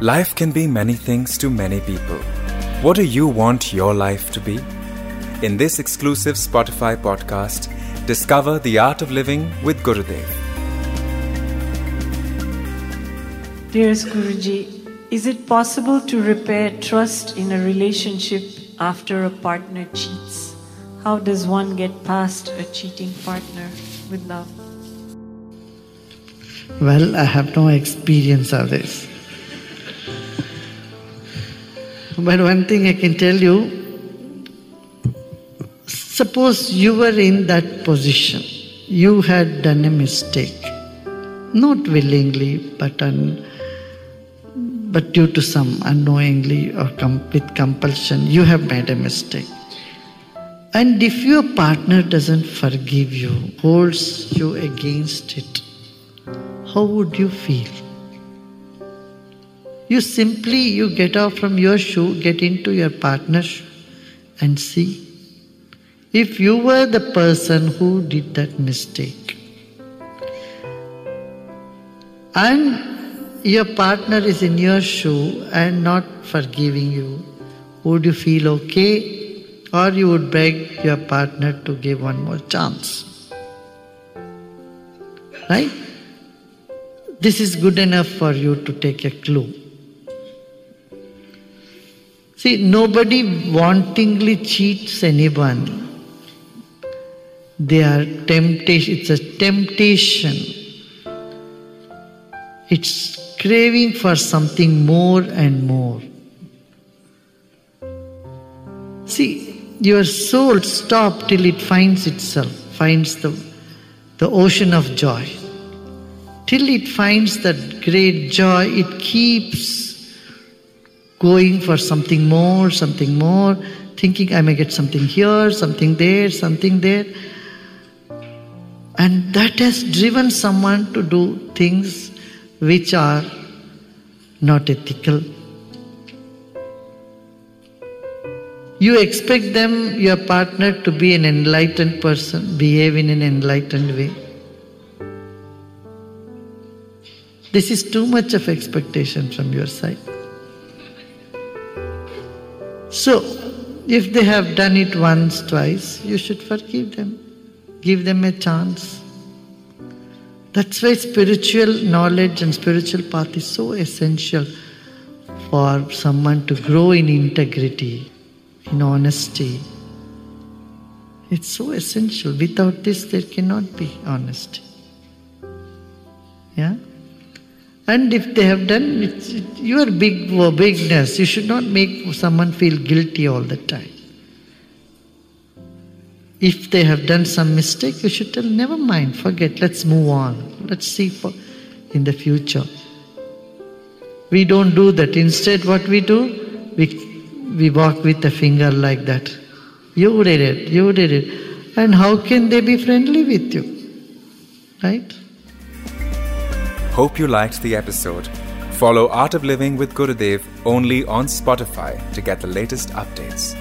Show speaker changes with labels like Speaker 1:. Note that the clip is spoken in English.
Speaker 1: Life can be many things to many people. What do you want your life to be? In this exclusive Spotify podcast, discover the art of living with Gurudev.
Speaker 2: Dearest Guruji, is it possible to repair trust in a relationship after a partner cheats? How does one get past a cheating partner with love?
Speaker 3: Well, I have no experience of this. But one thing I can tell you suppose you were in that position, you had done a mistake, not willingly, but, un, but due to some unknowingly or com- with compulsion, you have made a mistake. And if your partner doesn't forgive you, holds you against it, how would you feel? You simply you get off from your shoe, get into your partner's shoe and see. If you were the person who did that mistake and your partner is in your shoe and not forgiving you, would you feel okay? Or you would beg your partner to give one more chance? Right? This is good enough for you to take a clue. See, nobody wantingly cheats anyone. They are temptation. It's a temptation. It's craving for something more and more. See, your soul stop till it finds itself, finds the, the ocean of joy. Till it finds that great joy, it keeps going for something more, something more, thinking I may get something here, something there, something there. And that has driven someone to do things which are not ethical. You expect them, your partner, to be an enlightened person, behave in an enlightened way. This is too much of expectation from your side. So, if they have done it once, twice, you should forgive them. Give them a chance. That's why spiritual knowledge and spiritual path is so essential for someone to grow in integrity, in honesty. It's so essential. Without this, there cannot be honesty. And if they have done, it's your big bigness. You should not make someone feel guilty all the time. If they have done some mistake, you should tell, never mind, forget, let's move on. Let's see for in the future. We don't do that. Instead, what we do, we, we walk with a finger like that. You did it, you did it. And how can they be friendly with you? Right?
Speaker 1: Hope you liked the episode. Follow Art of Living with Gurudev only on Spotify to get the latest updates.